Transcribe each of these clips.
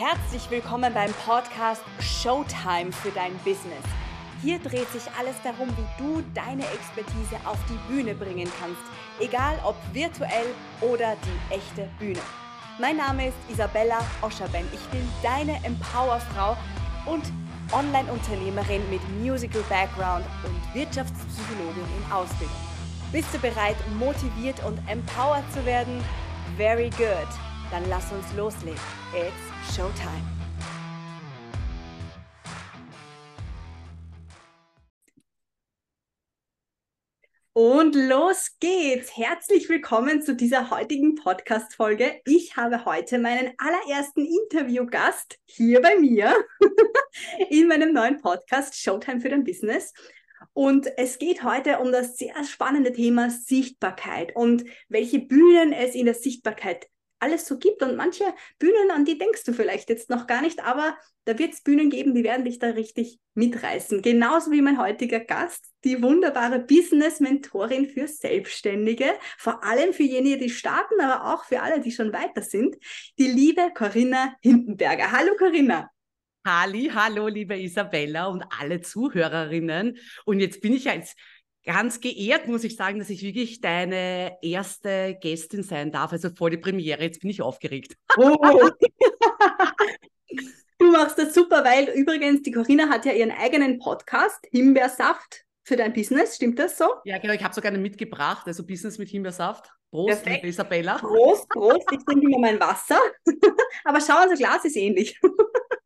Herzlich willkommen beim Podcast Showtime für dein Business. Hier dreht sich alles darum, wie du deine Expertise auf die Bühne bringen kannst, egal ob virtuell oder die echte Bühne. Mein Name ist Isabella Oscherben. Ich bin deine Empowerfrau und Online-Unternehmerin mit Musical Background und Wirtschaftspsychologin in Ausbildung. Bist du bereit, motiviert und empowered zu werden? Very good. Dann lass uns loslegen. It's Showtime. Und los geht's! Herzlich willkommen zu dieser heutigen Podcast-Folge. Ich habe heute meinen allerersten Interviewgast hier bei mir in meinem neuen Podcast Showtime für dein Business. Und es geht heute um das sehr spannende Thema Sichtbarkeit und welche Bühnen es in der Sichtbarkeit alles so gibt. Und manche Bühnen, an die denkst du vielleicht jetzt noch gar nicht, aber da wird es Bühnen geben, die werden dich da richtig mitreißen. Genauso wie mein heutiger Gast, die wunderbare Business-Mentorin für Selbstständige, vor allem für jene, die starten, aber auch für alle, die schon weiter sind, die liebe Corinna Hindenberger. Hallo Corinna. Halli, hallo, liebe Isabella und alle Zuhörerinnen. Und jetzt bin ich ja jetzt ganz geehrt, muss ich sagen, dass ich wirklich deine erste Gästin sein darf. Also vor die Premiere. Jetzt bin ich aufgeregt. Oh. du machst das super, weil übrigens die Corinna hat ja ihren eigenen Podcast, Himbeersaft für dein Business. Stimmt das so? Ja, genau. Ich habe sogar einen mitgebracht, also Business mit Himbeersaft. Prost, liebe Isabella. Prost, Prost. Ich trinke immer mein Wasser. Aber schau, unser Glas ist ähnlich.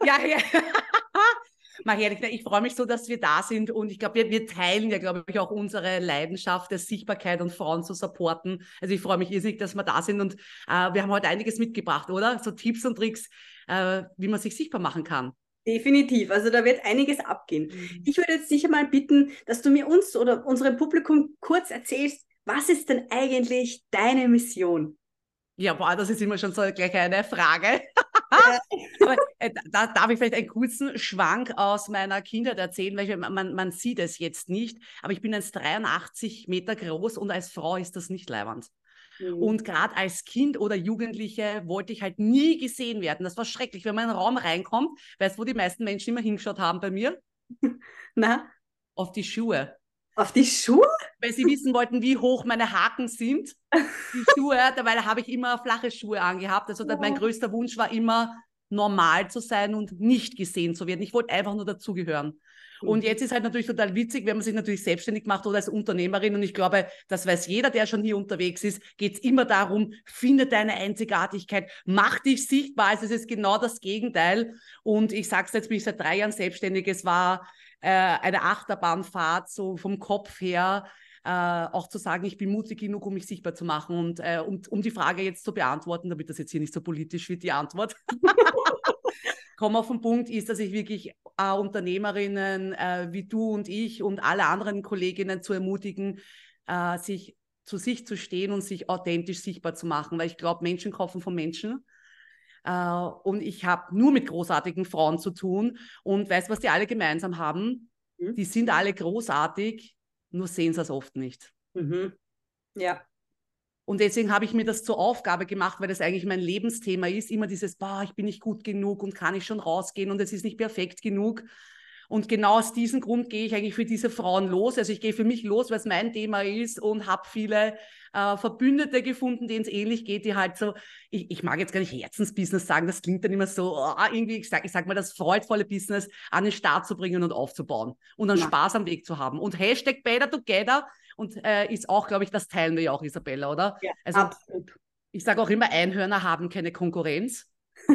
ja, ja. Ehrlich, ich freue mich so, dass wir da sind und ich glaube, wir, wir teilen ja, glaube ich, auch unsere Leidenschaft der Sichtbarkeit und Frauen zu supporten. Also ich freue mich irrsinnig, dass wir da sind und äh, wir haben heute einiges mitgebracht, oder? So Tipps und Tricks, äh, wie man sich sichtbar machen kann. Definitiv. Also da wird einiges abgehen. Mhm. Ich würde jetzt sicher mal bitten, dass du mir uns oder unserem Publikum kurz erzählst, was ist denn eigentlich deine Mission? Ja, boah, das ist immer schon so gleich eine Frage. Aber, äh, da darf ich vielleicht einen kurzen Schwank aus meiner Kindheit erzählen, weil ich, man, man sieht es jetzt nicht. Aber ich bin 1,83 Meter groß und als Frau ist das nicht leibend. Mhm. Und gerade als Kind oder Jugendliche wollte ich halt nie gesehen werden. Das war schrecklich, wenn man in einen Raum reinkommt. Weißt du, wo die meisten Menschen immer hingeschaut haben bei mir? Na? Auf die Schuhe. Auf die Schuhe? Weil sie wissen wollten, wie hoch meine Haken sind. Die Schuhe, dabei habe ich immer flache Schuhe angehabt. Also oh. mein größter Wunsch war immer, normal zu sein und nicht gesehen zu werden. Ich wollte einfach nur dazugehören. Und mhm. jetzt ist halt natürlich total witzig, wenn man sich natürlich selbstständig macht oder als Unternehmerin. Und ich glaube, das weiß jeder, der schon hier unterwegs ist, geht es immer darum, finde deine Einzigartigkeit, mach dich sichtbar. Also es ist genau das Gegenteil. Und ich sage es jetzt, bin ich seit drei Jahren selbstständig. Es war äh, eine Achterbahnfahrt, so vom Kopf her. Äh, auch zu sagen, ich bin mutig genug, um mich sichtbar zu machen. Und äh, um, um die Frage jetzt zu beantworten, damit das jetzt hier nicht so politisch wird, die Antwort. Komm auf den Punkt, ist, dass ich wirklich äh, Unternehmerinnen äh, wie du und ich und alle anderen Kolleginnen zu ermutigen, äh, sich zu sich zu stehen und sich authentisch sichtbar zu machen, weil ich glaube, Menschen kaufen von Menschen. Uh, und ich habe nur mit großartigen Frauen zu tun und weiß, was die alle gemeinsam haben. Mhm. Die sind alle großartig, nur sehen sie es oft nicht. Mhm. Ja. Und deswegen habe ich mir das zur Aufgabe gemacht, weil das eigentlich mein Lebensthema ist, immer dieses, boah, ich bin nicht gut genug und kann ich schon rausgehen und es ist nicht perfekt genug. Und genau aus diesem Grund gehe ich eigentlich für diese Frauen los. Also ich gehe für mich los, weil es mein Thema ist und habe viele äh, Verbündete gefunden, denen es ähnlich geht, die halt so, ich, ich mag jetzt gar nicht Herzensbusiness sagen, das klingt dann immer so, oh, irgendwie, ich sage ich sag mal, das freudvolle Business an den Start zu bringen und aufzubauen und dann ja. Spaß am Weg zu haben. Und Hashtag Better Together und äh, ist auch, glaube ich, das teilen wir ja auch, Isabella, oder? Ja, also, absolut. Ich sage auch immer, Einhörner haben keine Konkurrenz.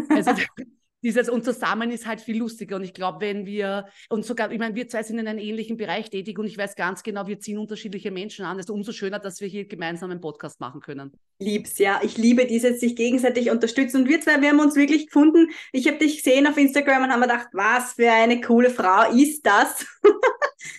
Also dieses und zusammen ist halt viel lustiger. Und ich glaube, wenn wir, und sogar, ich meine, wir zwei sind in einem ähnlichen Bereich tätig und ich weiß ganz genau, wir ziehen unterschiedliche Menschen an. Ist umso schöner, dass wir hier gemeinsam einen Podcast machen können. Lieb's, ja. Ich liebe dieses sich gegenseitig unterstützen. Und wir zwei, wir haben uns wirklich gefunden. Ich habe dich gesehen auf Instagram und haben mir gedacht, was für eine coole Frau ist das?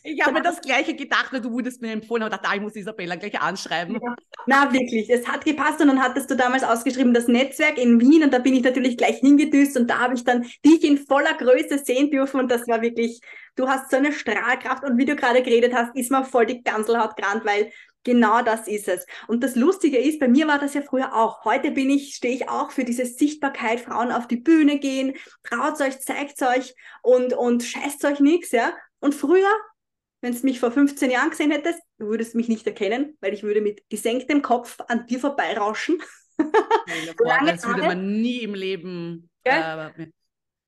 Ich habe mir das Gleiche gedacht, weil du wurdest mir empfohlen und dachte, ich muss Isabella gleich anschreiben. Ja. Na, wirklich, es hat gepasst und dann hattest du damals ausgeschrieben, das Netzwerk in Wien und da bin ich natürlich gleich hingedüst und da habe ich dann dich in voller Größe sehen dürfen und das war wirklich, du hast so eine Strahlkraft und wie du gerade geredet hast, ist mir voll die Ganselhaut gerannt, weil Genau das ist es. Und das Lustige ist, bei mir war das ja früher auch. Heute bin ich, stehe ich auch für diese Sichtbarkeit, Frauen auf die Bühne gehen, traut euch, zeigt euch und, und scheißt euch nichts, ja. Und früher, wenn du mich vor 15 Jahren gesehen hättest, du würdest mich nicht erkennen, weil ich würde mit gesenktem Kopf an dir vorbeirauschen. Ja, das würde man nie im Leben. Ja? Äh,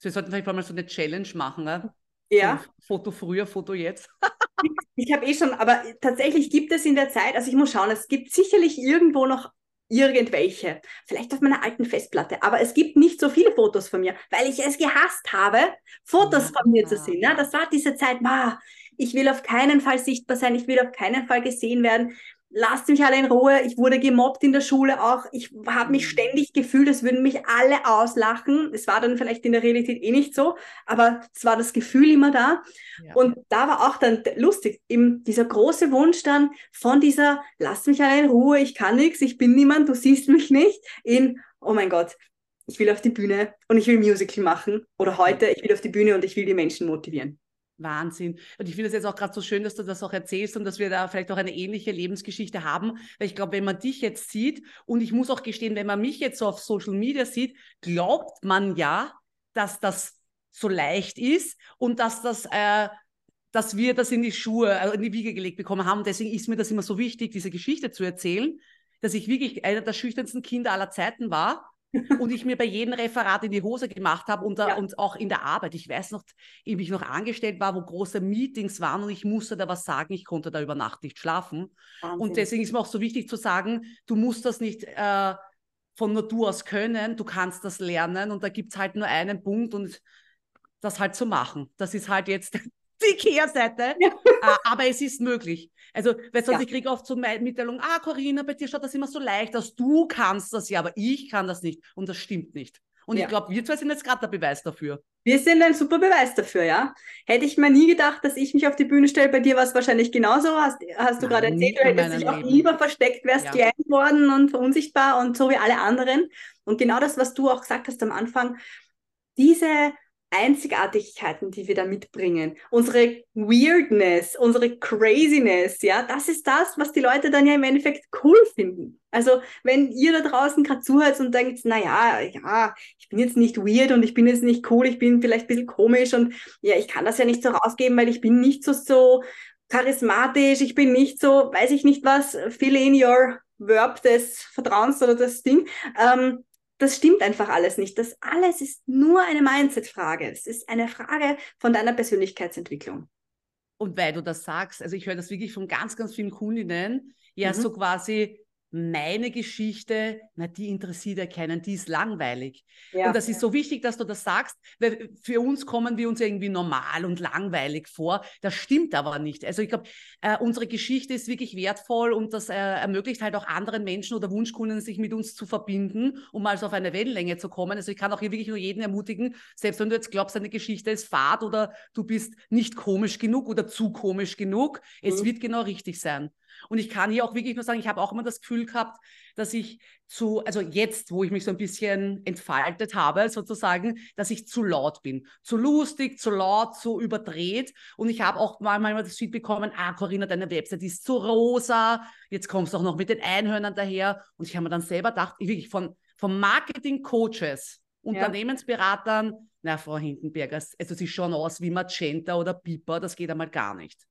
wir sollten vielleicht mal so eine Challenge machen. Ne? Ja. Foto früher, Foto jetzt. ich habe eh schon, aber tatsächlich gibt es in der Zeit, also ich muss schauen, es gibt sicherlich irgendwo noch irgendwelche, vielleicht auf meiner alten Festplatte, aber es gibt nicht so viele Fotos von mir, weil ich es gehasst habe, Fotos ja. von mir zu sehen. Ja? Das war diese Zeit, wow, ich will auf keinen Fall sichtbar sein, ich will auf keinen Fall gesehen werden lasst mich alle in Ruhe. Ich wurde gemobbt in der Schule auch. Ich habe mich mhm. ständig gefühlt, es würden mich alle auslachen. Es war dann vielleicht in der Realität eh nicht so, aber es war das Gefühl immer da. Ja. Und da war auch dann lustig, eben dieser große Wunsch dann von dieser, lasst mich alle in Ruhe, ich kann nichts, ich bin niemand, du siehst mich nicht, in, oh mein Gott, ich will auf die Bühne und ich will Musical machen. Oder heute, ich will auf die Bühne und ich will die Menschen motivieren. Wahnsinn. Und ich finde es jetzt auch gerade so schön, dass du das auch erzählst und dass wir da vielleicht auch eine ähnliche Lebensgeschichte haben. Weil ich glaube, wenn man dich jetzt sieht, und ich muss auch gestehen, wenn man mich jetzt so auf Social Media sieht, glaubt man ja, dass das so leicht ist und dass das, äh, dass wir das in die Schuhe, also in die Wiege gelegt bekommen haben. Deswegen ist mir das immer so wichtig, diese Geschichte zu erzählen, dass ich wirklich einer der schüchternsten Kinder aller Zeiten war und ich mir bei jedem Referat in die Hose gemacht habe und, ja. und auch in der Arbeit. Ich weiß noch, wie ich noch angestellt war, wo große Meetings waren und ich musste da was sagen. Ich konnte da über Nacht nicht schlafen. Wahnsinn. Und deswegen ist mir auch so wichtig zu sagen, du musst das nicht äh, von Natur aus können, du kannst das lernen und da gibt es halt nur einen Punkt und das halt zu machen. Das ist halt jetzt die Kehrseite, ja. äh, aber es ist möglich. Also, weil sonst ja. ich kriege oft so Mitteilungen, ah, Corinna, bei dir schaut das immer so leicht aus, du kannst das ja, aber ich kann das nicht. Und das stimmt nicht. Und ja. ich glaube, wir zwei sind jetzt gerade der Beweis dafür. Wir sind ein super Beweis dafür, ja. Hätte ich mir nie gedacht, dass ich mich auf die Bühne stelle. Bei dir war es wahrscheinlich genauso. Hast, hast du gerade erzählt, du hättest dich auch lieber versteckt, wärst ja. klein geworden und unsichtbar und so wie alle anderen. Und genau das, was du auch gesagt hast am Anfang, diese Einzigartigkeiten, die wir da mitbringen, unsere Weirdness, unsere Craziness, ja, das ist das, was die Leute dann ja im Endeffekt cool finden. Also wenn ihr da draußen gerade zuhört und denkt, naja, ja, ich bin jetzt nicht weird und ich bin jetzt nicht cool, ich bin vielleicht ein bisschen komisch und ja, ich kann das ja nicht so rausgeben, weil ich bin nicht so, so charismatisch, ich bin nicht so, weiß ich nicht was, fill in your Verb des Vertrauens oder das Ding. Ähm, das stimmt einfach alles nicht. Das alles ist nur eine Mindset-Frage. Es ist eine Frage von deiner Persönlichkeitsentwicklung. Und weil du das sagst, also ich höre das wirklich von ganz, ganz vielen Kundinnen, ja, mhm. so quasi, meine Geschichte, na, die interessiert ja keinen, die ist langweilig. Ja, und das ist so wichtig, dass du das sagst, weil für uns kommen wir uns irgendwie normal und langweilig vor. Das stimmt aber nicht. Also ich glaube, äh, unsere Geschichte ist wirklich wertvoll und das äh, ermöglicht halt auch anderen Menschen oder Wunschkunden, sich mit uns zu verbinden, um mal so auf eine Wellenlänge zu kommen. Also ich kann auch hier wirklich nur jeden ermutigen, selbst wenn du jetzt glaubst, deine Geschichte ist fad oder du bist nicht komisch genug oder zu komisch genug, mhm. es wird genau richtig sein. Und ich kann hier auch wirklich nur sagen, ich habe auch immer das Gefühl gehabt, dass ich zu, also jetzt, wo ich mich so ein bisschen entfaltet habe, sozusagen, dass ich zu laut bin. Zu lustig, zu laut, zu überdreht. Und ich habe auch manchmal das Feed bekommen, ah, Corinna, deine Website ist zu rosa. Jetzt kommst du auch noch mit den Einhörnern daher. Und ich habe mir dann selber gedacht, ich wirklich von, von Marketing-Coaches, Unternehmensberatern, na, Frau Hindenberger, also sie schauen aus wie Magenta oder Piper, das geht einmal gar nicht.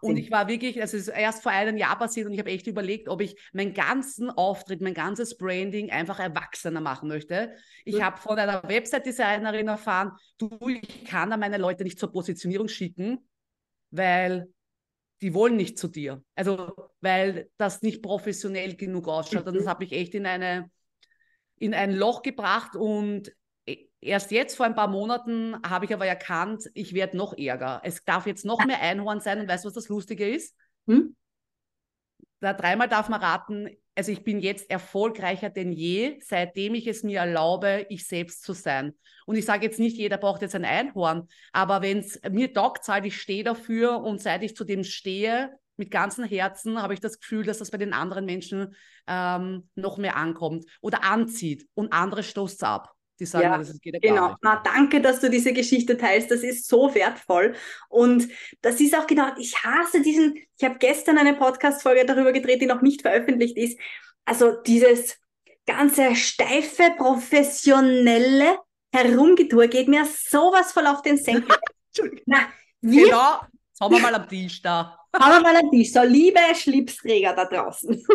Und ich war wirklich, es ist erst vor einem Jahr passiert und ich habe echt überlegt, ob ich meinen ganzen Auftritt, mein ganzes Branding einfach erwachsener machen möchte. Ich ja. habe von einer Website-Designerin erfahren, du, ich kann da meine Leute nicht zur Positionierung schicken, weil die wollen nicht zu dir. Also, weil das nicht professionell genug ausschaut. Und das habe ich echt in eine in ein Loch gebracht und Erst jetzt vor ein paar Monaten habe ich aber erkannt, ich werde noch ärger. Es darf jetzt noch mehr Einhorn sein und weißt du, was das Lustige ist? Hm? Da dreimal darf man raten, also ich bin jetzt erfolgreicher denn je, seitdem ich es mir erlaube, ich selbst zu sein. Und ich sage jetzt nicht, jeder braucht jetzt ein Einhorn, aber wenn es mir taugt, halt, ich stehe dafür und seit ich zu dem stehe, mit ganzem Herzen, habe ich das Gefühl, dass das bei den anderen Menschen ähm, noch mehr ankommt oder anzieht und andere stoßt es ab. Die sagen, Ja, das geht ja Genau. gar nicht. Na, danke, dass du diese Geschichte teilst. Das ist so wertvoll. Und das ist auch genau, ich hasse diesen, ich habe gestern eine Podcast-Folge darüber gedreht, die noch nicht veröffentlicht ist. Also dieses ganze steife, professionelle Herumgetour geht mir sowas voll auf den Senkel. Entschuldigung. Na, wir Genau, jetzt haben wir mal am Tisch da. haben wir mal an Tisch. So, liebe Schlipsträger da draußen.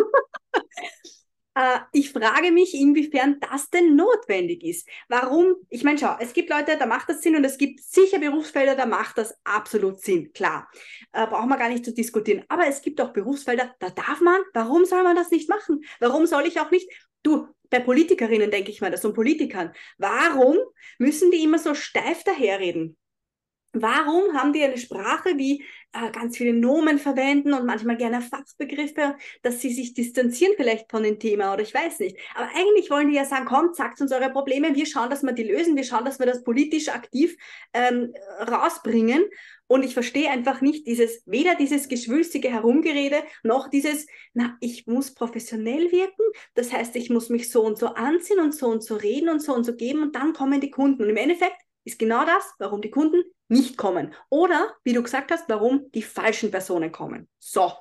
Äh, Ich frage mich, inwiefern das denn notwendig ist. Warum? Ich meine, schau, es gibt Leute, da macht das Sinn und es gibt sicher Berufsfelder, da macht das absolut Sinn. Klar, äh, brauchen wir gar nicht zu diskutieren. Aber es gibt auch Berufsfelder, da darf man. Warum soll man das nicht machen? Warum soll ich auch nicht? Du, bei Politikerinnen denke ich mal das und Politikern. Warum müssen die immer so steif daherreden? Warum haben die eine Sprache, wie äh, ganz viele Nomen verwenden und manchmal gerne Fachbegriffe, dass sie sich distanzieren vielleicht von dem Thema oder ich weiß nicht. Aber eigentlich wollen die ja sagen, kommt, sagt uns eure Probleme, wir schauen, dass wir die lösen, wir schauen, dass wir das politisch aktiv ähm, rausbringen. Und ich verstehe einfach nicht dieses, weder dieses geschwülstige Herumgerede, noch dieses, na, ich muss professionell wirken. Das heißt, ich muss mich so und so anziehen und so und so reden und so und so geben und dann kommen die Kunden. Und im Endeffekt ist genau das, warum die Kunden nicht kommen. Oder, wie du gesagt hast, warum die falschen Personen kommen. So.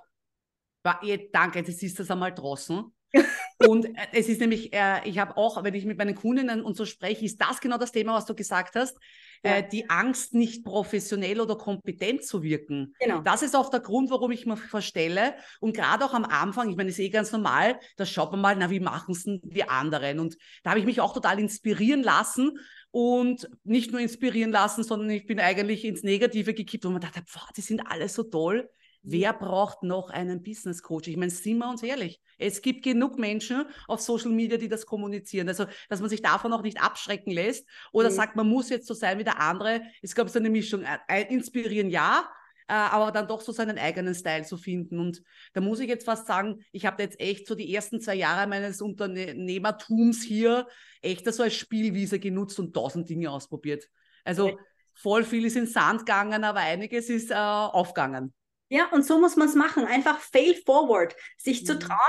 Eh, Danke, jetzt ist das einmal draußen. Und äh, es ist nämlich, äh, ich habe auch, wenn ich mit meinen Kundinnen und so spreche, ist das genau das Thema, was du gesagt hast. Ja. Äh, die Angst, nicht professionell oder kompetent zu wirken. Genau. Das ist auch der Grund, warum ich mich verstelle. Und gerade auch am Anfang, ich meine, ist eh ganz normal, da schaut man mal, na, wie machen es denn die anderen? Und da habe ich mich auch total inspirieren lassen und nicht nur inspirieren lassen, sondern ich bin eigentlich ins Negative gekippt, wo man dachte, boah, die sind alle so toll. Wer braucht noch einen Business Coach? Ich meine, sind wir uns ehrlich. Es gibt genug Menschen auf Social Media, die das kommunizieren. Also, dass man sich davon auch nicht abschrecken lässt oder Mhm. sagt, man muss jetzt so sein wie der andere. Ich glaube, so eine Mischung. Äh, Inspirieren ja, äh, aber dann doch so seinen eigenen Style zu finden. Und da muss ich jetzt fast sagen, ich habe jetzt echt so die ersten zwei Jahre meines Unternehmertums hier echt so als Spielwiese genutzt und tausend Dinge ausprobiert. Also voll viel ist in Sand gegangen, aber einiges ist äh, aufgegangen. Ja, und so muss man es machen. Einfach fail forward. Sich zu Mhm. trauen,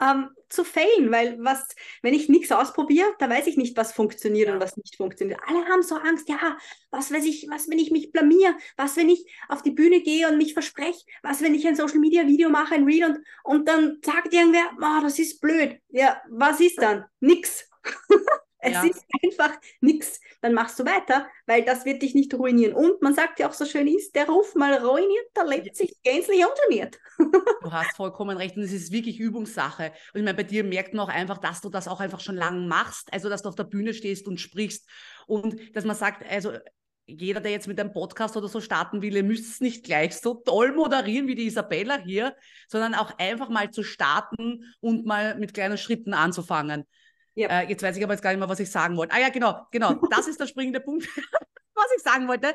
ähm, zu failen. Weil was, wenn ich nichts ausprobiere, da weiß ich nicht, was funktioniert Ja. und was nicht funktioniert. Alle haben so Angst, ja, was weiß ich, was, wenn ich mich blamier, was, wenn ich auf die Bühne gehe und mich verspreche, was, wenn ich ein Social Media Video mache, ein Reel und, und dann sagt irgendwer, oh, das ist blöd. Ja, was ist dann? Nix. Es Ja. ist einfach nichts. Dann machst du weiter, weil das wird dich nicht ruinieren. Und man sagt ja auch so schön ist, der Ruf mal ruiniert, der lebt sich gänzlich ungeniert. Du hast vollkommen recht und es ist wirklich Übungssache. Und ich meine, bei dir merkt man auch einfach, dass du das auch einfach schon lange machst, also dass du auf der Bühne stehst und sprichst und dass man sagt, also jeder, der jetzt mit einem Podcast oder so starten will, ihr müsst es nicht gleich so toll moderieren wie die Isabella hier, sondern auch einfach mal zu starten und mal mit kleinen Schritten anzufangen. Ja. Äh, jetzt weiß ich aber jetzt gar nicht mehr, was ich sagen wollte. Ah ja, genau, genau. Das ist der springende Punkt, was ich sagen wollte.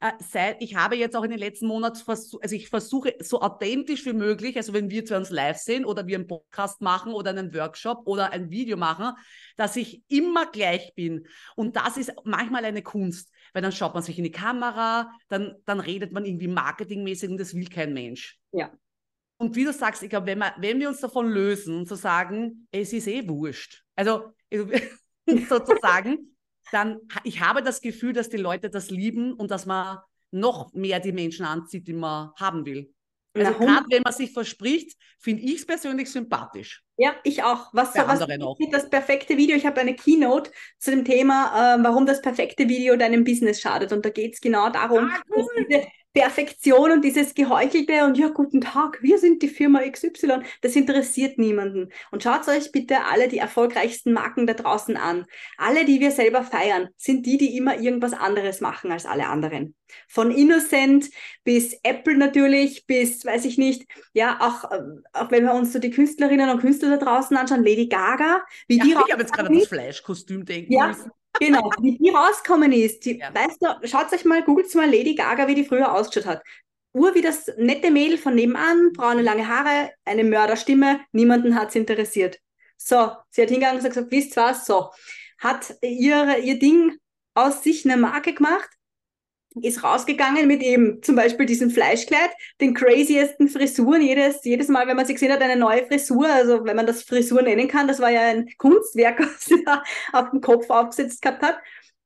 Äh, seit, ich habe jetzt auch in den letzten Monaten versucht, also ich versuche so authentisch wie möglich, also wenn wir zu uns live sehen oder wir einen Podcast machen oder einen Workshop oder ein Video machen, dass ich immer gleich bin. Und das ist manchmal eine Kunst, weil dann schaut man sich in die Kamera, dann, dann redet man irgendwie marketingmäßig und das will kein Mensch. Ja. Und wie du sagst, ich glaube, wenn, wir- wenn wir uns davon lösen und zu sagen, es ist eh wurscht, also sozusagen, dann ich habe das Gefühl, dass die Leute das lieben und dass man noch mehr die Menschen anzieht, die man haben will. Also gerade wenn man sich verspricht, finde ich es persönlich sympathisch. Ja, ich auch. Was, Bei was ist das perfekte Video? Ich habe eine Keynote zu dem Thema, äh, warum das perfekte Video deinem Business schadet. Und da geht es genau darum, Ah, dass diese Perfektion und dieses Geheuchelte und ja, guten Tag, wir sind die Firma XY, das interessiert niemanden. Und schaut euch bitte alle die erfolgreichsten Marken da draußen an. Alle, die wir selber feiern, sind die, die immer irgendwas anderes machen als alle anderen. Von Innocent bis Apple natürlich, bis, weiß ich nicht, ja, auch, äh, auch wenn wir uns so die Künstlerinnen und Künstler da draußen anschauen, Lady Gaga, wie Ja, die ich habe jetzt gerade an das. Fleischkostüm denken Ja. müssen. Genau, wie die rauskommen ist. Die, Ja. Weißt du, schaut euch mal, googelt mal Lady Gaga, wie die früher ausgeschaut hat. Ur wie das nette Mädel von nebenan, braune lange Haare, eine Mörderstimme, niemanden hat es interessiert. So, sie hat hingegangen und gesagt, wisst was, so, hat ihre, ihr Ding aus sich eine Marke gemacht, ist rausgegangen mit eben zum Beispiel diesem Fleischkleid, den craziesten Frisuren, jedes, jedes Mal, wenn man sie gesehen hat, eine neue Frisur, also wenn man das Frisur nennen kann, das war ja ein Kunstwerk, was sie da auf dem Kopf aufgesetzt gehabt hat.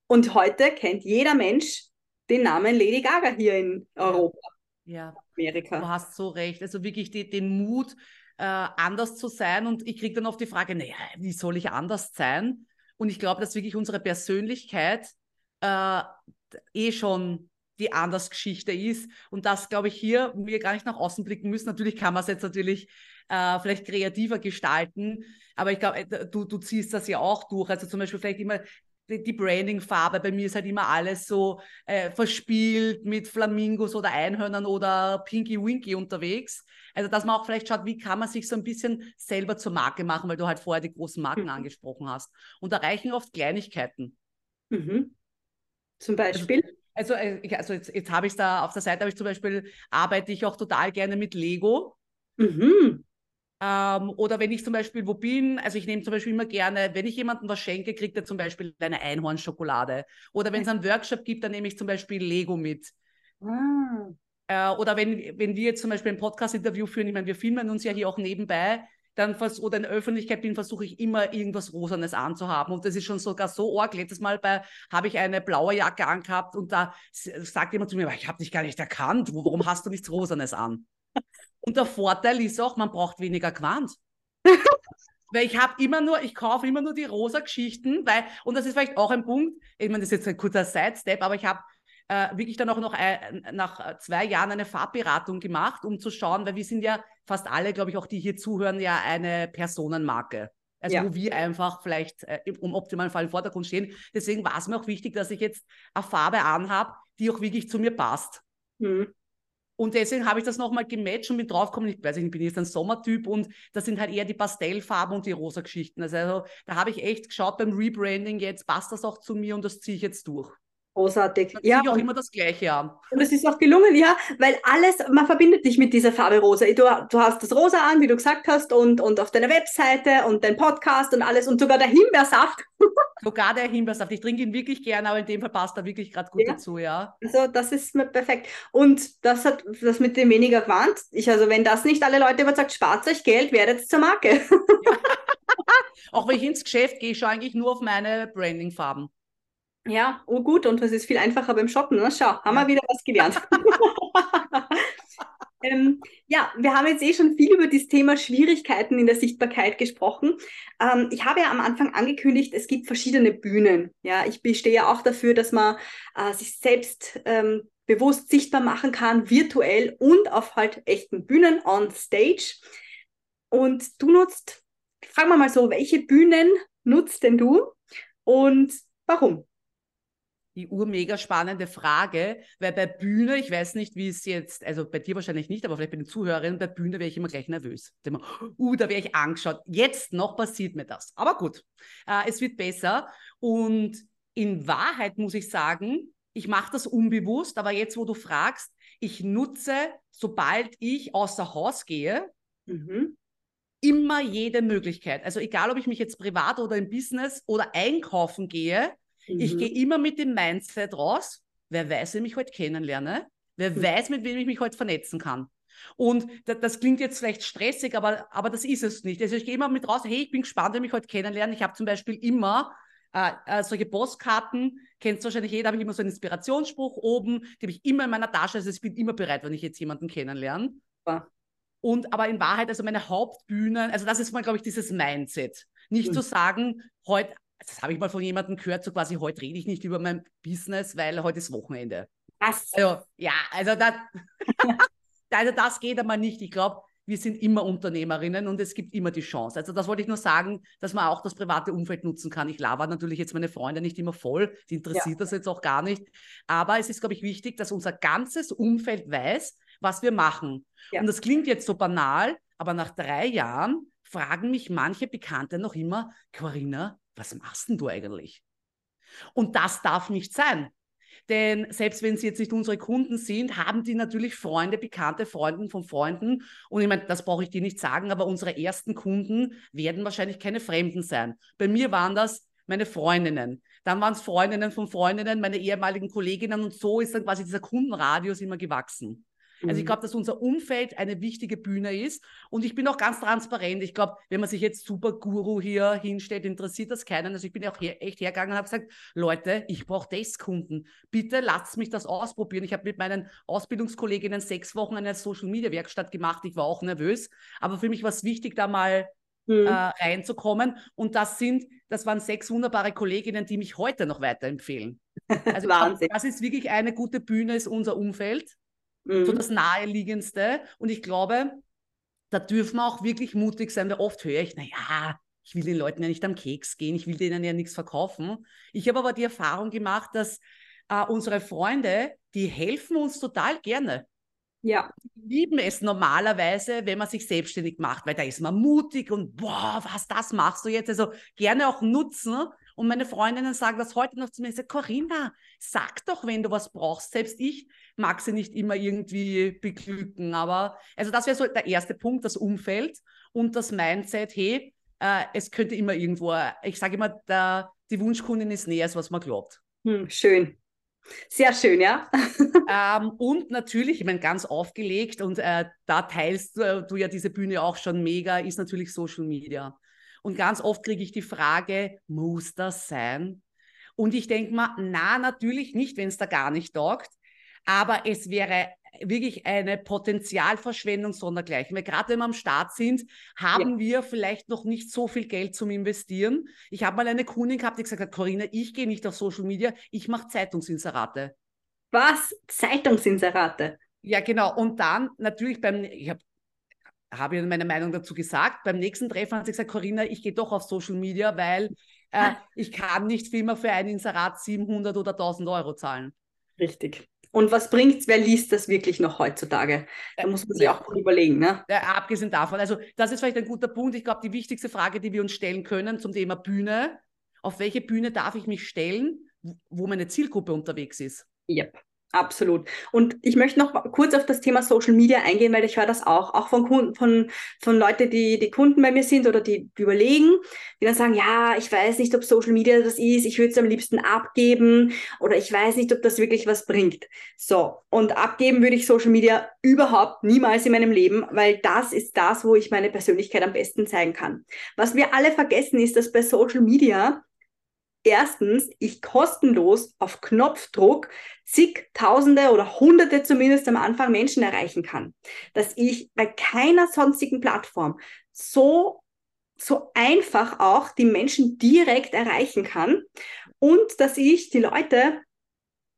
Und heute kennt jeder Mensch den Namen Lady Gaga hier in Europa. Ja, Amerika. du hast so recht. Also wirklich die, den Mut, äh, anders zu sein. Und ich kriege dann oft die Frage, naja, wie soll ich anders sein? Und ich glaube, dass wirklich unsere Persönlichkeit äh, eh schon die Andersgeschichte ist. Und das, glaube ich, hier wir gar nicht nach außen blicken müssen. Natürlich kann man es jetzt natürlich äh, vielleicht kreativer gestalten, aber ich glaube, äh, du, du ziehst das ja auch durch. Also zum Beispiel vielleicht immer die, die Branding-Farbe. Bei mir ist halt immer alles so äh, verspielt mit Flamingos oder Einhörnern oder Pinky Winky unterwegs. Also, dass man auch vielleicht schaut, wie kann man sich so ein bisschen selber zur Marke machen, weil du halt vorher die großen Marken mhm. angesprochen hast. Und da reichen oft Kleinigkeiten. Mhm. Zum Beispiel? Also, also, also jetzt, jetzt habe ich da auf der Seite, habe ich zum Beispiel, arbeite ich auch total gerne mit Lego. Mhm. Ähm, oder wenn ich zum Beispiel wo bin, also ich nehme zum Beispiel immer gerne, wenn ich jemandem was schenke, kriegt er zum Beispiel eine Einhornschokolade. Oder wenn es einen Workshop gibt, dann nehme ich zum Beispiel Lego mit. Ah. Äh, oder wenn, wenn wir jetzt zum Beispiel ein Podcast-Interview führen, ich meine, wir filmen uns ja hier auch nebenbei, dann vers oder in der Öffentlichkeit bin, versuche ich immer irgendwas Rosanes anzuhaben. Und das ist schon sogar so arg. Letztes Mal habe ich eine blaue Jacke angehabt und da sagt jemand zu mir, ich habe dich gar nicht erkannt. Warum hast du nichts Rosanes an? Und der Vorteil ist auch, man braucht weniger Quant. weil ich habe immer nur, ich kaufe immer nur die rosa Geschichten, weil, und das ist vielleicht auch ein Punkt, ich meine, das ist jetzt ein kurzer Sidestep, aber ich habe äh, wirklich dann auch noch ein, nach zwei Jahren eine Farbberatung gemacht, um zu schauen, weil wir sind ja fast alle, glaube ich, auch die hier zuhören, ja eine Personenmarke. Also ja. wo wir einfach vielleicht äh, im optimalen Fall im Vordergrund stehen. Deswegen war es mir auch wichtig, dass ich jetzt eine Farbe anhabe, die auch wirklich zu mir passt. Mhm. Und deswegen habe ich das nochmal gematcht und bin draufgekommen, ich weiß nicht, ich bin jetzt ein Sommertyp und das sind halt eher die Pastellfarben und die rosa Geschichten. Also, also da habe ich echt geschaut beim Rebranding jetzt, passt das auch zu mir und das ziehe ich jetzt durch. Großartig. Man ja, auch immer das Gleiche an. Und es ist auch gelungen, ja, weil alles, man verbindet dich mit dieser Farbe rosa. Du, du hast das rosa an, wie du gesagt hast, und, und auf deiner Webseite und dein Podcast und alles und sogar der Himbeersaft. sogar der Himbeersaft. Ich trinke ihn wirklich gerne, aber in dem Fall passt er wirklich gerade gut ja. dazu, ja. Also das ist perfekt. Und das hat das mit dem weniger Quant. Ich, also wenn das nicht alle Leute überzeugt, spart euch Geld, werdet zur Marke. Ja. auch wenn ich ins Geschäft gehe, schaue eigentlich nur auf meine Branding-Farben. Ja, oh gut, und das ist viel einfacher beim Shoppen. Ne? Schau, haben wir wieder was gelernt. ähm, ja, wir haben jetzt eh schon viel über das Thema Schwierigkeiten in der Sichtbarkeit gesprochen. Ähm, ich habe ja am Anfang angekündigt, es gibt verschiedene Bühnen. Ja, ich bestehe ja auch dafür, dass man äh, sich selbst ähm, bewusst sichtbar machen kann, virtuell und auf halt echten Bühnen on stage. Und du nutzt, fragen wir mal so, welche Bühnen nutzt denn du und warum? Die urmega spannende Frage, weil bei Bühne, ich weiß nicht, wie es jetzt, also bei dir wahrscheinlich nicht, aber vielleicht bei den Zuhörerinnen, bei Bühne wäre ich immer gleich nervös. Immer, uh, da wäre ich angeschaut. Jetzt noch passiert mir das. Aber gut, äh, es wird besser. Und in Wahrheit muss ich sagen, ich mache das unbewusst, aber jetzt, wo du fragst, ich nutze, sobald ich außer Haus gehe, mhm. immer jede Möglichkeit. Also egal, ob ich mich jetzt privat oder im Business oder einkaufen gehe, Mhm. Ich gehe immer mit dem Mindset raus, wer weiß, wen ich heute kennenlerne, wer mhm. weiß, mit wem ich mich heute vernetzen kann. Und das, das, klingt jetzt vielleicht stressig, aber, aber das ist es nicht. Also ich gehe immer mit raus, hey, ich bin gespannt, wer mich heute kennenlernen. Ich habe zum Beispiel immer äh, äh, solche Postkarten, kennst wahrscheinlich jeder, habe ich immer so einen Inspirationsspruch oben, die habe ich immer in meiner Tasche. Also ich bin immer bereit, wenn ich jetzt jemanden kennenlerne. Ja. Und aber in Wahrheit, also meine Hauptbühnen, also das ist mal, glaube ich, dieses Mindset. Nicht mhm. zu sagen, heute das habe ich mal von jemandem gehört, so quasi, heute rede ich nicht über mein Business, weil heute ist Wochenende. Was? Also, ja, also das, also das geht aber nicht. Ich glaube, wir sind immer Unternehmerinnen und es gibt immer die Chance. Also das wollte ich nur sagen, dass man auch das private Umfeld nutzen kann. Ich laber natürlich jetzt meine Freunde nicht immer voll, die interessiert ja. das jetzt auch gar nicht. Aber es ist, glaube ich, wichtig, dass unser ganzes Umfeld weiß, was wir machen. Ja. Und das klingt jetzt so banal, aber nach drei Jahren fragen mich manche Bekannte noch immer, Corinna, was machst denn du eigentlich? Und das darf nicht sein. Denn selbst wenn sie jetzt nicht unsere Kunden sind, haben die natürlich Freunde, bekannte Freunde von Freunden. Und ich meine, das brauche ich dir nicht sagen, aber unsere ersten Kunden werden wahrscheinlich keine Fremden sein. Bei mir waren das meine Freundinnen. dann waren es Freundinnen von Freundinnen, meine ehemaligen Kolleginnen und so ist dann quasi dieser Kundenradius immer gewachsen. Also ich mhm. glaube, dass unser Umfeld eine wichtige Bühne ist. Und ich bin auch ganz transparent. Ich glaube, wenn man sich jetzt super Guru hier hinstellt, interessiert das keinen. Also ich bin auch her, echt hergegangen und habe gesagt, Leute, ich brauche Testkunden. Bitte lasst mich das ausprobieren. Ich habe mit meinen Ausbildungskolleginnen sechs Wochen eine Social-Media-Werkstatt gemacht. Ich war auch nervös. Aber für mich war es wichtig, da mal mhm. äh, reinzukommen. Und das sind, das waren sechs wunderbare Kolleginnen, die mich heute noch weiterempfehlen. Also Wahnsinn. das ist wirklich eine gute Bühne, ist unser Umfeld mhm. so das Naheliegendste. Und ich glaube, da dürfen wir auch wirklich mutig sein, weil oft höre ich, naja, ich will den Leuten ja nicht am Keks gehen, ich will denen ja nichts verkaufen. Ich habe aber die Erfahrung gemacht, dass äh, unsere Freunde, die helfen uns total gerne. Ja. Die lieben es normalerweise, wenn man sich selbstständig macht, weil da ist man mutig und boah, was, das machst du jetzt? Also gerne auch nutzen. Und meine Freundinnen sagen das heute noch zu mir, ich Corinna, sag doch, wenn du was brauchst. Selbst ich mag sie nicht immer irgendwie beglücken. Aber also das wäre so der erste Punkt, das Umfeld und das Mindset, hey, äh, es könnte immer irgendwo, ich sage immer, der, die Wunschkundin ist näher, als was man glaubt. Hm, schön. Sehr schön, ja. ähm, und natürlich, ich meine, ganz aufgelegt und äh, da teilst äh, du ja diese Bühne auch schon mega, ist natürlich Social Media. Und ganz oft kriege ich die Frage, muss das sein? Und ich denke mal, na, natürlich nicht, wenn es da gar nicht taugt. Aber es wäre wirklich eine Potenzialverschwendung sondergleichen. Weil gerade wenn wir am Start sind, haben ja. wir vielleicht noch nicht so viel Geld zum Investieren. Ich habe mal eine Kundin gehabt, die gesagt hat, Corinna, ich gehe nicht auf Social Media, ich mache Zeitungsinserate. Was? Zeitungsinserate? Ja, genau. Und dann natürlich beim, ich habe habe ich meine Meinung dazu gesagt. Beim nächsten Treffen hat sie gesagt, Corinna, ich gehe doch auf Social Media, weil äh, ah. ich kann nicht für immer für ein Inserat 700 oder 1000 Euro zahlen. Richtig. Und was bringt es, wer liest das wirklich noch heutzutage? Da muss man sich auch gut überlegen. Ne? Ja, abgesehen davon, also das ist vielleicht ein guter Punkt. Ich glaube, die wichtigste Frage, die wir uns stellen können zum Thema Bühne, auf welche Bühne darf ich mich stellen, wo meine Zielgruppe unterwegs ist? Yep. Absolut. Und ich möchte noch kurz auf das Thema Social Media eingehen, weil ich höre das auch, auch von Kunden, von, von Leuten, die, die Kunden bei mir sind oder die, die überlegen, die dann sagen, ja, ich weiß nicht, ob Social Media das ist, ich würde es am liebsten abgeben oder ich weiß nicht, ob das wirklich was bringt. So. Und abgeben würde ich Social Media überhaupt niemals in meinem Leben, weil das ist das, wo ich meine Persönlichkeit am besten zeigen kann. Was wir alle vergessen ist, dass bei Social Media erstens ich kostenlos auf Knopfdruck zig Tausende oder Hunderte zumindest am Anfang Menschen erreichen kann. Dass ich bei keiner sonstigen Plattform so, so einfach auch die Menschen direkt erreichen kann und dass ich die Leute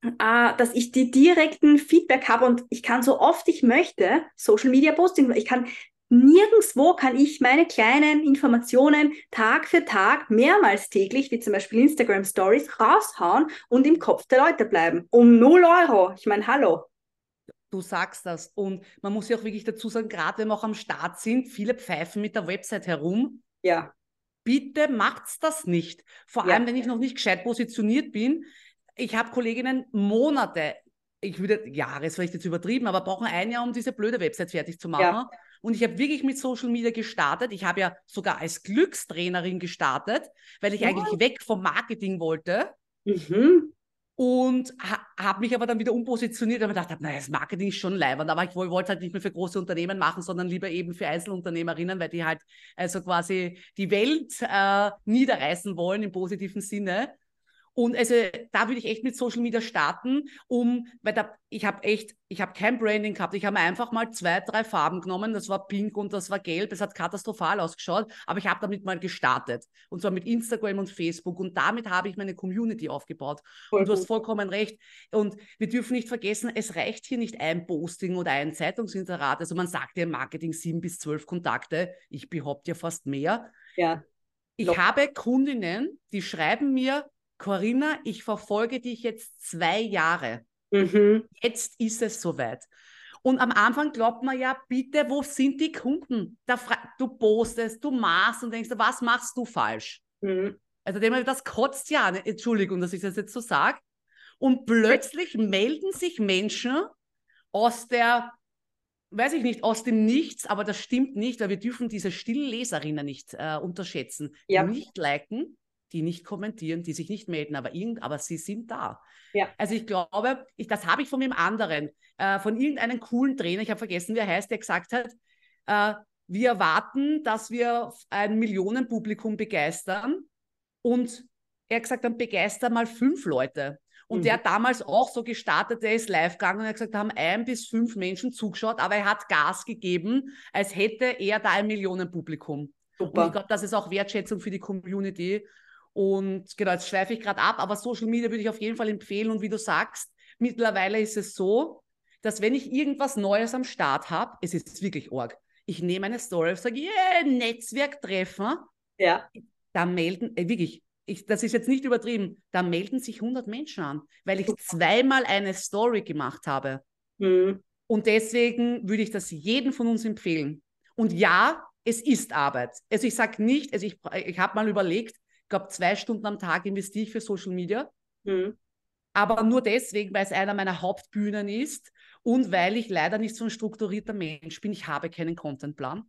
äh, dass ich die direkten Feedback habe und ich kann so oft ich möchte Social Media Posting, ich kann Nirgendwo kann ich meine kleinen Informationen Tag für Tag, mehrmals täglich, wie zum Beispiel Instagram Stories, raushauen und im Kopf der Leute bleiben. Um 0 Euro. Ich meine, hallo. Du sagst das. Und man muss ja auch wirklich dazu sagen, gerade wenn wir auch am Start sind, viele pfeifen mit der Website herum. Ja. Bitte macht's das nicht. Vor ja. allem, wenn ich noch nicht gescheit positioniert bin. Ich habe Kolleginnen Monate, ich würde, Jahre ist vielleicht jetzt übertrieben, aber brauchen ein Jahr, um diese blöde Website fertig zu machen. Ja. Und ich habe wirklich mit Social Media gestartet. Ich habe ja sogar als Glückstrainerin gestartet, weil ich ja. eigentlich weg vom Marketing wollte. Mhm. Und ha habe mich aber dann wieder umpositioniert, weil ich gedacht habe, naja, das Marketing ist schon leibend, aber ich wollte es halt nicht mehr für große Unternehmen machen, sondern lieber eben für Einzelunternehmerinnen, weil die halt also quasi die Welt äh, niederreißen wollen im positiven Sinne. Und also da würde ich echt mit Social Media starten, um, weil da, ich habe echt, ich habe kein Branding gehabt. Ich habe einfach mal zwei, drei Farben genommen. Das war pink und das war gelb. Es hat katastrophal ausgeschaut, aber ich habe damit mal gestartet. Und zwar mit Instagram und Facebook. Und damit habe ich meine Community aufgebaut. Voll und du hast vollkommen recht. Und wir dürfen nicht vergessen, es reicht hier nicht ein Posting oder ein Zeitungsinserat. Also man sagt ja im Marketing sieben bis zwölf Kontakte. Ich behaupte ja fast mehr. Ja. Ich Lock. habe Kundinnen, die schreiben mir, Corinna, ich verfolge dich jetzt zwei Jahre. Mhm. Jetzt ist es soweit. Und am Anfang glaubt man ja, bitte, wo sind die Kunden? du postest, du machst und denkst, was machst du falsch? Mhm. Also das kotzt ja? Entschuldigung, dass ich das jetzt so sage. Und plötzlich melden sich Menschen aus der, weiß ich nicht, aus dem Nichts, aber das stimmt nicht, weil wir dürfen diese stillen Leserinnen nicht äh, unterschätzen, ja. nicht liken, die nicht kommentieren, die sich nicht melden, aber, irgend, aber sie sind da. Ja. Also ich glaube, ich, das habe ich von dem anderen, äh, von irgendeinem coolen Trainer, ich habe vergessen, wie er heißt, der gesagt hat, äh, wir erwarten, dass wir ein Millionenpublikum begeistern und er hat gesagt, dann begeister mal fünf Leute. Und mhm. der hat damals auch so gestartet, der ist live gegangen und hat gesagt, da haben ein bis fünf Menschen zugeschaut, aber er hat Gas gegeben, als hätte er da ein Millionenpublikum. Super. Und ich glaube, das ist auch Wertschätzung für die Community. Und genau, jetzt schweife ich gerade ab, aber Social Media würde ich auf jeden Fall empfehlen. Und wie du sagst, mittlerweile ist es so, dass wenn ich irgendwas Neues am Start habe, es ist wirklich arg. Ich nehme eine Story und sage, yeah, Netzwerktreffen. Ja. Da melden, äh, wirklich, ich, das ist jetzt nicht übertrieben, da melden sich 100 Menschen an, weil ich zweimal eine Story gemacht habe. Mhm. Und deswegen würde ich das jedem von uns empfehlen. Und ja, es ist Arbeit. Also ich sage nicht, also ich, ich habe mal überlegt, glaube, zwei Stunden am Tag investiere ich für Social Media. Mhm. Aber nur deswegen, weil es einer meiner Hauptbühnen ist und weil ich leider nicht so ein strukturierter Mensch bin. Ich habe keinen Contentplan.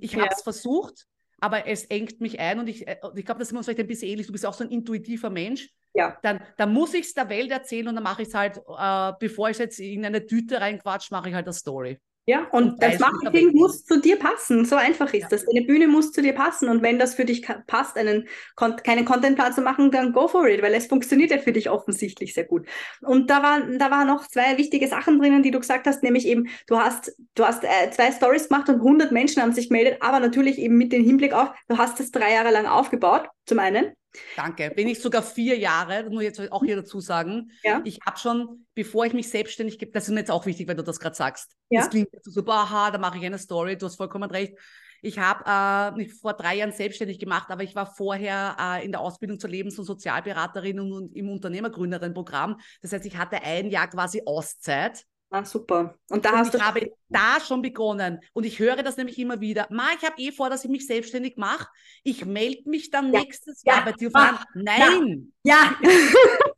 Ich habe es ja. versucht, aber es engt mich ein und ich, äh, ich glaube, das sind wir uns vielleicht ein bisschen ähnlich. Du bist auch so ein intuitiver Mensch. Ja. Dann, dann muss ich es der Welt erzählen und dann mache ich es halt, äh, bevor ich jetzt in eine Tüte reinquatsch, mache ich halt eine Story. Ja, und, das Marketing muss zu dir passen. So einfach ist ja. das. Deine Bühne muss zu dir passen. Und wenn das für dich passt, einen, keinen Contentplan zu machen, dann go for it, weil es funktioniert ja für dich offensichtlich sehr gut. Und da waren, da waren noch zwei wichtige Sachen drinnen, die du gesagt hast, nämlich eben, du hast, du hast äh, zwei Stories gemacht und 100 Menschen haben sich gemeldet, aber natürlich eben mit dem Hinblick auf, du hast das drei Jahre lang aufgebaut, zum einen. Danke. Bin ich sogar vier Jahre, das muss ich jetzt auch hier dazu sagen. Ja. Ich habe schon, bevor ich mich selbstständig gebe, das ist mir jetzt auch wichtig, wenn du das gerade sagst. Ja. Das klingt so super, aha, da mache ich eine Story, du hast vollkommen recht. Ich habe äh, mich vor drei Jahren selbstständig gemacht, aber ich war vorher äh, in der Ausbildung zur Lebens- und Sozialberaterin und, und im Unternehmergründerin-Programm. Das heißt, ich hatte ein Jahr quasi Auszeit Ah, super. Und da und hast ich du. habe da schon begonnen. Und ich höre das nämlich immer wieder. Ma, ich habe eh vor, dass ich mich selbstständig mache. Ich melde mich dann ja. nächstes Jahr ja. bei dir. Ah. Nein. Ja. ja.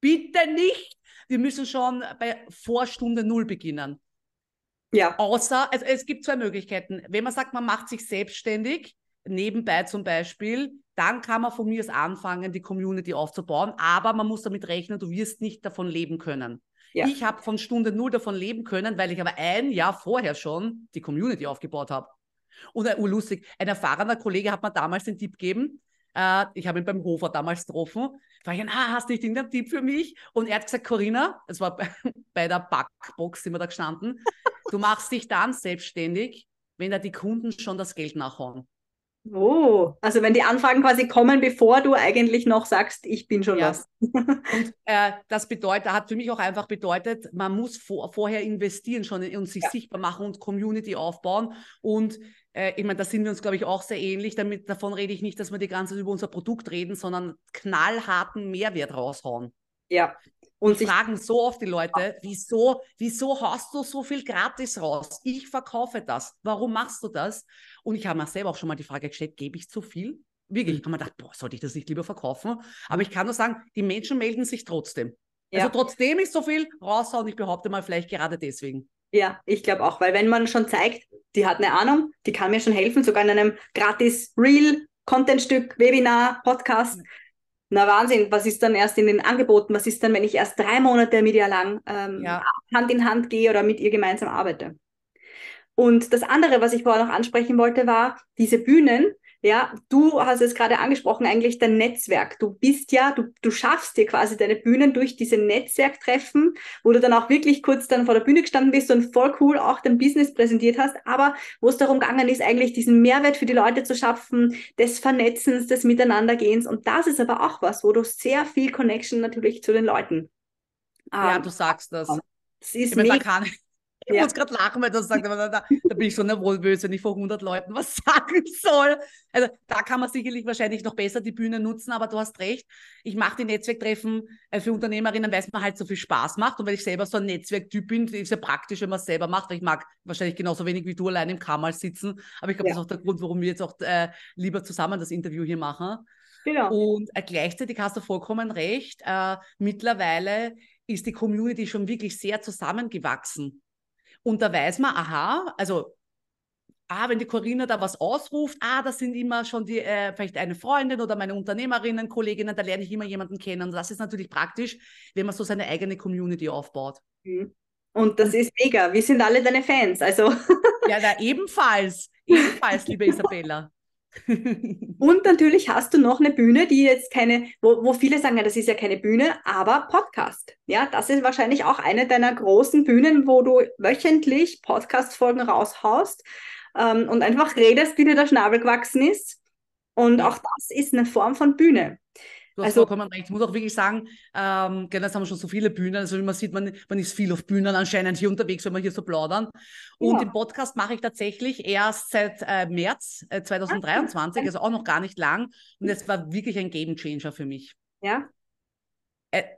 Bitte nicht. Wir müssen schon bei Vorstunde Null beginnen. Ja. Außer, also es gibt zwei Möglichkeiten. Wenn man sagt, man macht sich selbstständig, nebenbei zum Beispiel, dann kann man von mir aus anfangen, die Community aufzubauen. Aber man muss damit rechnen, du wirst nicht davon leben können. Ja. Ich habe von Stunde null davon leben können, weil ich aber ein Jahr vorher schon die Community aufgebaut habe. Und uh, lustig, ein erfahrener Kollege hat mir damals den Tipp gegeben, äh, ich habe ihn beim Hofer damals getroffen, war ich, ah, hast du nicht irgendeinen Tipp für mich? Und er hat gesagt, Corinna, es war bei, bei der Backbox, sind wir da gestanden, du machst dich dann selbstständig, wenn da die Kunden schon das Geld nachhauen. Oh, also wenn die Anfragen quasi kommen, bevor du eigentlich noch sagst, ich bin schon ja. was. und äh, das bedeutet, hat für mich auch einfach bedeutet, man muss vor, vorher investieren schon und sich ja. sichtbar machen und Community aufbauen. Und äh, ich meine, da sind wir uns, glaube ich, auch sehr ähnlich. Damit, davon rede ich nicht, dass wir die ganze Zeit über unser Produkt reden, sondern knallharten Mehrwert raushauen. Ja. Und sich fragen so oft die Leute, wieso, wieso hast du so viel gratis raus? Ich verkaufe das. Warum machst du das? Und ich habe mir selber auch schon mal die Frage gestellt, gebe ich zu viel? Wirklich, ich habe mir gedacht, boah, sollte ich das nicht lieber verkaufen? Aber ich kann nur sagen, die Menschen melden sich trotzdem. Ja. Also trotzdem ist so viel raushauen, ich behaupte mal, vielleicht gerade deswegen. Ja, ich glaube auch, weil wenn man schon zeigt, die hat eine Ahnung, die kann mir schon helfen, sogar in einem gratis Real, Contentstück, Webinar, Podcast, na Wahnsinn, was ist dann erst in den Angeboten? Was ist dann, wenn ich erst drei Monate mit ihr lang ähm, ja. Hand in Hand gehe oder mit ihr gemeinsam arbeite? Und das andere, was ich vorher noch ansprechen wollte, war diese Bühnen, ja, du hast es gerade angesprochen, eigentlich dein Netzwerk. Du bist ja, du, du schaffst dir quasi deine Bühnen durch diese Netzwerktreffen, wo du dann auch wirklich kurz dann vor der Bühne gestanden bist und voll cool auch dein Business präsentiert hast, aber wo es darum gegangen ist, eigentlich diesen Mehrwert für die Leute zu schaffen, des Vernetzens, des Miteinandergehens. Und das ist aber auch was, wo du sehr viel Connection natürlich zu den Leuten. Ja, ähm, du sagst das. Das ist ich meine, da kann, ich ja. muss gerade lachen, weil du sagst, da, da, da bin ich schon nervös, wenn ich vor 100 Leuten was sagen soll. Also da kann man sicherlich wahrscheinlich noch besser die Bühne nutzen, aber du hast recht. Ich mache die Netzwerktreffen äh, für Unternehmerinnen, weil es mir halt so viel Spaß macht und weil ich selber so ein Netzwerktyp bin, ist ja praktisch, wenn man es selber macht, weil ich mag wahrscheinlich genauso wenig wie du allein im Kammer sitzen. Aber ich glaube, ja. das ist auch der Grund, warum wir jetzt auch äh, lieber zusammen das Interview hier machen. Genau. Und äh, gleichzeitig hast du vollkommen recht. Äh, mittlerweile ist die Community schon wirklich sehr zusammengewachsen. Und da weiß man, aha, also ah, wenn die Corinna da was ausruft, ah, das sind immer schon die, äh, vielleicht eine Freundin oder meine Unternehmerinnen, Kolleginnen, da lerne ich immer jemanden kennen. Und das ist natürlich praktisch, wenn man so seine eigene Community aufbaut. Mhm. Und das ist mega. Wir sind alle deine Fans. Also. ja, da ebenfalls. Ebenfalls, liebe Isabella. Und natürlich hast du noch eine Bühne, die jetzt keine, wo, wo viele sagen, ja, das ist ja keine Bühne, aber Podcast. Ja, das ist wahrscheinlich auch eine deiner großen Bühnen, wo du wöchentlich Podcast-Folgen raushaust ähm, und einfach redest, wie dir der Schnabel gewachsen ist. Und auch das ist eine Form von Bühne. Du hast also, vollkommen recht. Ich muss auch wirklich sagen, ähm, jetzt haben wir schon so viele Bühnen. Also wie man sieht, man, man ist viel auf Bühnen anscheinend hier unterwegs, wenn wir hier so plaudern. Und ja. den Podcast mache ich tatsächlich erst seit äh, März äh, 2023, also auch noch gar nicht lang. Und es war wirklich ein Game Changer für mich. Ja.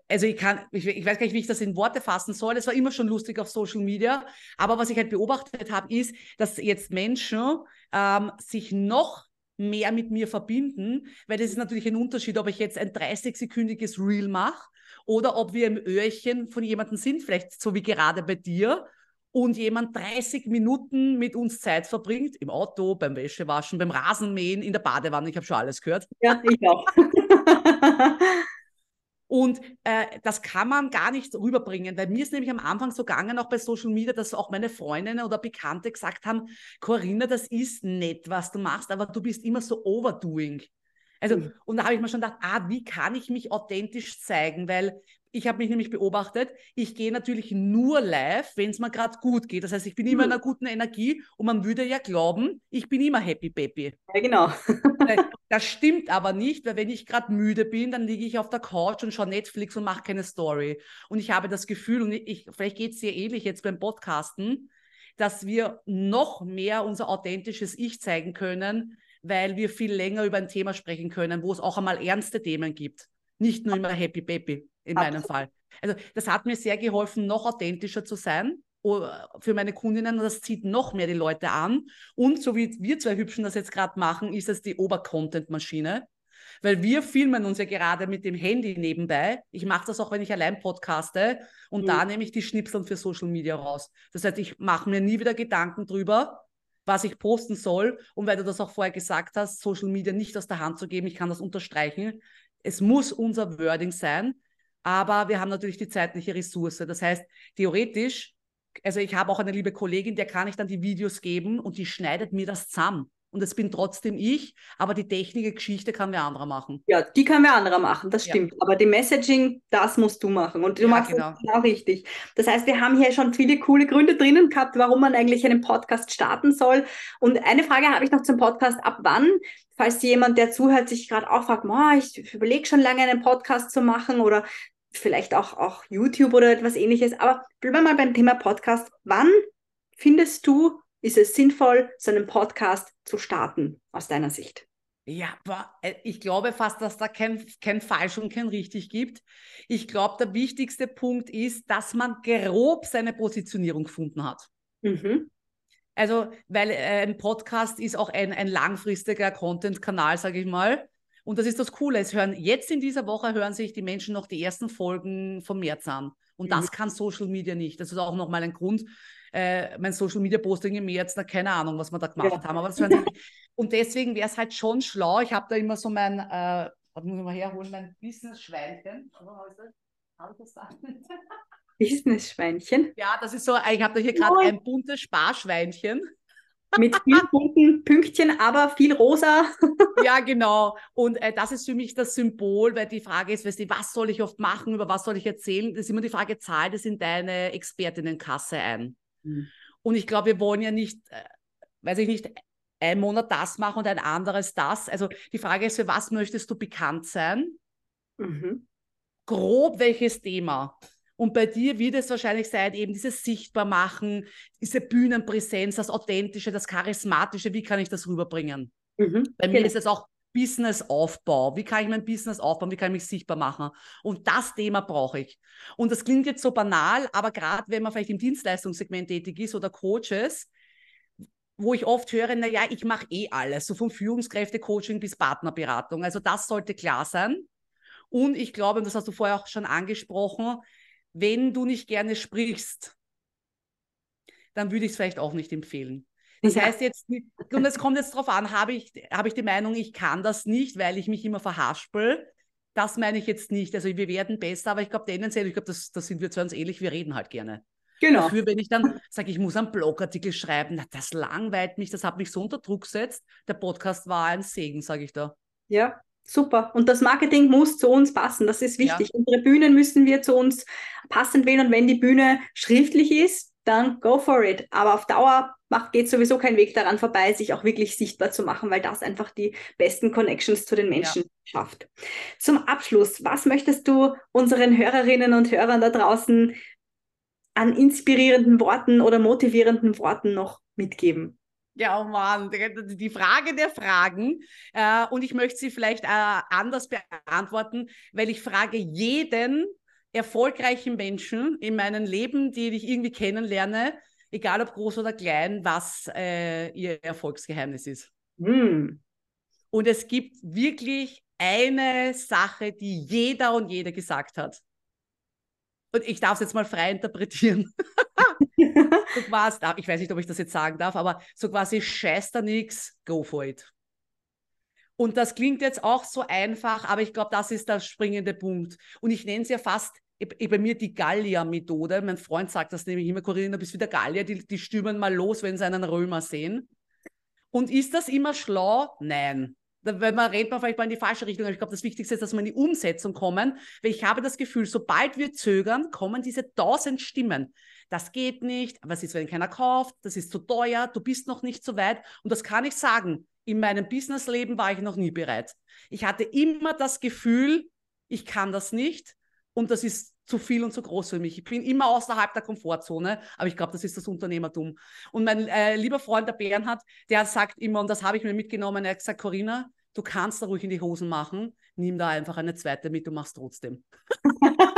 Also ich kann, ich, ich, weiß gar nicht, wie ich das in Worte fassen soll. Es war immer schon lustig auf Social Media. Aber was ich halt beobachtet habe, ist, dass jetzt Menschen ähm, sich noch mehr mit mir verbinden, weil das ist natürlich ein Unterschied, ob ich jetzt ein 30-sekündiges Reel mache oder ob wir im Öhrchen von jemandem sind, vielleicht so wie gerade bei dir, und jemand 30 Minuten mit uns Zeit verbringt, im Auto, beim Wäschewaschen, beim Rasenmähen, in der Badewanne, ich habe schon alles gehört. Ja, ich auch. Und äh, das kann man gar nicht rüberbringen, weil mir ist nämlich am Anfang so gegangen, auch bei Social Media, dass auch meine Freundinnen oder Bekannte gesagt haben, Corinna, das ist nett, was du machst, aber du bist immer so overdoing. Also, mhm. und da habe ich mir schon gedacht, ah, wie kann ich mich authentisch zeigen? Weil ich habe mich nämlich beobachtet, ich gehe natürlich nur live, wenn es mir gerade gut geht. Das heißt, ich bin immer in einer guten Energie und man würde ja glauben, ich bin immer happy baby. Ja, genau. das stimmt aber nicht, weil wenn ich gerade müde bin, dann liege ich auf der Couch und schaue Netflix und mache keine Story. Und ich habe das Gefühl, und ich, vielleicht geht es dir ähnlich jetzt beim Podcasten, dass wir noch mehr unser authentisches Ich zeigen können, weil wir viel länger über ein Thema sprechen können, wo es auch einmal ernste Themen gibt. Nicht nur immer Happy Baby in Absolut. meinem Fall. Also das hat mir sehr geholfen, noch authentischer zu sein für meine Kundinnen und das zieht noch mehr die Leute an. Und so wie wir zwei Hübschen das jetzt gerade machen, ist es die Obercontent-Maschine. Weil wir filmen uns ja gerade mit dem Handy nebenbei. Ich mache das auch, wenn ich allein podcaste. Und mhm. da nehme ich die Schnipseln für Social Media raus. Das heißt, ich mache mir nie wieder Gedanken drüber, was ich posten soll. Und weil du das auch vorher gesagt hast, Social Media nicht aus der Hand zu geben, ich kann das unterstreichen. Es muss unser Wording sein aber wir haben natürlich die zeitliche Ressource. Das heißt, theoretisch, also ich habe auch eine liebe Kollegin, der kann ich dann die Videos geben und die schneidet mir das zusammen. Und es bin trotzdem ich, aber die technische Geschichte kann wer anderer machen. Ja, die kann wer anderer machen, das stimmt. Ja. Aber die Messaging, das musst du machen. Und du ja, machst genau. das genau richtig. Das heißt, wir haben hier schon viele coole Gründe drinnen gehabt, warum man eigentlich einen Podcast starten soll. Und eine Frage habe ich noch zum Podcast. Ab wann, falls jemand, der zuhört, sich gerade auch fragt, ich überlege schon lange einen Podcast zu machen oder vielleicht auch, auch YouTube oder etwas ähnliches. Aber bleiben wir mal beim Thema Podcast. Wann findest du, ist es sinnvoll, so einen Podcast zu starten, aus deiner Sicht? Ja, äh, ich glaube fast, dass da kein, kein falsch und kein richtig gibt. Ich glaube, der wichtigste Punkt ist, dass man grob seine Positionierung gefunden hat. Mhm. Also, weil äh, ein Podcast ist auch ein, ein langfristiger Content-Kanal, sage ich mal. Und das ist das Coole. Es hören jetzt in dieser Woche hören sich die Menschen noch die ersten Folgen vom März an. Und das mhm. kann Social Media nicht. Das ist auch nochmal ein Grund. Äh, mein Social Media Posting im März, na, keine Ahnung, was wir da gemacht ja. haben. Aber Und deswegen wäre es halt schon schlau. Ich habe da immer so mein, äh, was muss ich mal herholen, mein Business-Schweinchen. Habe ich das Business-Schweinchen? Ja, das ist so, ich habe da hier gerade ein buntes Sparschweinchen mit vielen bunten Pünktchen, aber viel rosa. ja, genau. Und äh, das ist für mich das Symbol, weil die Frage ist, weißt du, was soll ich oft machen, über was soll ich erzählen? Das ist immer die Frage, zahl das in deine Expertinnenkasse ein. Mhm. Und ich glaube, wir wollen ja nicht, äh, weiß ich nicht, ein Monat das machen und ein anderes das. Also die Frage ist, für was möchtest du bekannt sein? Mhm. Grob welches Thema? Und bei dir wird es wahrscheinlich sein, eben dieses Sichtbarmachen, diese Bühnenpräsenz, das Authentische, das Charismatische, wie kann ich das rüberbringen? Mhm, bei mir genau. ist es auch Businessaufbau. Wie kann ich mein Business aufbauen? Wie kann ich mich sichtbar machen? Und das Thema brauche ich. Und das klingt jetzt so banal, aber gerade wenn man vielleicht im Dienstleistungssegment tätig ist oder Coaches, wo ich oft höre, naja, ich mache eh alles, so vom Führungskräfte-Coaching bis Partnerberatung. Also das sollte klar sein. Und ich glaube, und das hast du vorher auch schon angesprochen, wenn du nicht gerne sprichst, dann würde ich es vielleicht auch nicht empfehlen. Das ja. heißt jetzt, und es kommt jetzt darauf an, habe ich, habe ich die Meinung, ich kann das nicht, weil ich mich immer verhaspel. Das meine ich jetzt nicht. Also wir werden besser, aber ich glaube tendenziell, ich glaube, das, das sind wir zu uns ähnlich, wir reden halt gerne. Genau. Dafür, wenn ich dann sage, ich muss einen Blogartikel schreiben, na, das langweilt mich, das hat mich so unter Druck gesetzt. Der Podcast war ein Segen, sage ich da. Ja, super. Und das Marketing muss zu uns passen. Das ist wichtig. Ja. Unsere Bühnen müssen wir zu uns passend wählen. Und wenn die Bühne schriftlich ist, dann go for it. Aber auf Dauer macht, geht sowieso kein Weg daran vorbei, sich auch wirklich sichtbar zu machen, weil das einfach die besten Connections zu den Menschen ja. schafft. Zum Abschluss, was möchtest du unseren Hörerinnen und Hörern da draußen an inspirierenden Worten oder motivierenden Worten noch mitgeben? Ja, oh Mann, die Frage der Fragen. Äh, und ich möchte sie vielleicht äh, anders beantworten, weil ich frage jeden erfolgreichen Menschen in meinem Leben, die ich irgendwie kennenlerne, egal ob groß oder klein, was äh, ihr Erfolgsgeheimnis ist. Mm. Und es gibt wirklich eine Sache, die jeder und jede gesagt hat. Und ich darf es jetzt mal frei interpretieren. so quasi, ich weiß nicht, ob ich das jetzt sagen darf, aber so quasi scheiß da nix, go for it. Und das klingt jetzt auch so einfach, aber ich glaube, das ist der springende Punkt. Und ich nenne es ja fast bei mir die Gallier-Methode. Mein Freund sagt das nämlich immer, Corinna, bist wieder Gallier, die, die stürmen mal los, wenn sie einen Römer sehen. Und ist das immer schlau? Nein. Wenn man redet man vielleicht mal in die falsche Richtung. Aber ich glaube, das Wichtigste ist, dass wir in die Umsetzung kommen. Weil ich habe das Gefühl, sobald wir zögern, kommen diese tausend Stimmen. Das geht nicht. Was ist, wenn keiner kauft? Das ist zu teuer. Du bist noch nicht so weit. Und das kann ich sagen. In meinem Businessleben war ich noch nie bereit. Ich hatte immer das Gefühl, ich kann das nicht. Und das ist zu viel und zu groß für mich. Ich bin immer außerhalb der Komfortzone, aber ich glaube, das ist das Unternehmertum. Und mein äh, lieber Freund, der Bernhard, der sagt immer, und das habe ich mir mitgenommen, er hat gesagt, Corinna, du kannst da ruhig in die Hosen machen, nimm da einfach eine zweite mit, du machst trotzdem.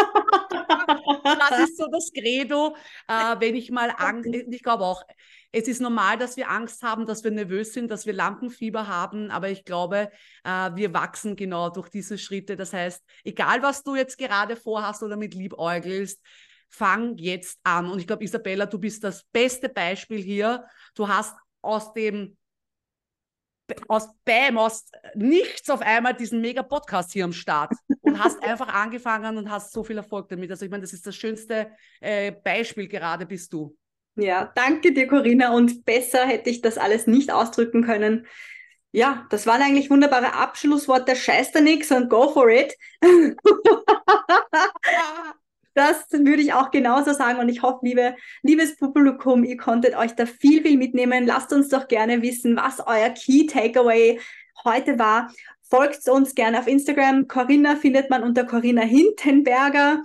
das ist so das Credo, äh, wenn ich mal Angst, ich glaube auch, es ist normal, dass wir Angst haben, dass wir nervös sind, dass wir Lampenfieber haben, aber ich glaube, äh, wir wachsen genau durch diese Schritte. Das heißt, egal was du jetzt gerade vorhast oder mit liebäugelst, fang jetzt an. Und ich glaube, Isabella, du bist das beste Beispiel hier. Du hast aus dem aus Bam, aus nichts auf einmal diesen mega Podcast hier am Start und hast einfach angefangen und hast so viel Erfolg damit. Also ich meine, das ist das schönste äh, Beispiel gerade bist du. Ja, danke dir, Corinna. Und besser hätte ich das alles nicht ausdrücken können. Ja, das waren eigentlich wunderbare Abschlussworte. Scheiß da nix und go for it. das würde ich auch genauso sagen. Und ich hoffe, liebe, liebes Publikum, ihr konntet euch da viel, viel mitnehmen. Lasst uns doch gerne wissen, was euer Key Takeaway heute war. Folgt uns gerne auf Instagram. Corinna findet man unter Corinna Hintenberger.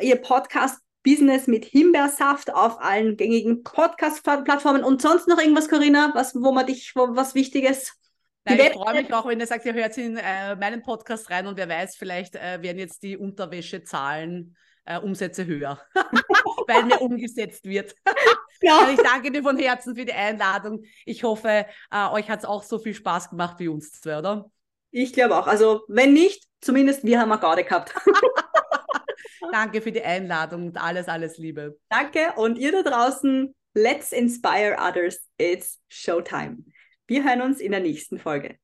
Ihr Podcast Business mit Himbeersaft auf allen gängigen Podcast-Plattformen. Und sonst noch irgendwas, Corinna, was, wo man dich, wo, was Wichtiges? Nein, ich freue mich auch, wenn ihr sagt, ihr hört in äh, meinen Podcast rein und wer weiß, vielleicht äh, werden jetzt die Unterwäschezahlen äh, Umsätze höher, weil mir umgesetzt wird. Ja. Also ich danke dir von Herzen für die Einladung. Ich hoffe, äh, euch hat es auch so viel Spaß gemacht wie uns zwei, oder? Ich glaube auch. Also wenn nicht, zumindest wir haben eine Garde gehabt. Danke für die Einladung und alles, alles Liebe. Danke und ihr da draußen, let's inspire others. It's Showtime. Wir hören uns in der nächsten Folge.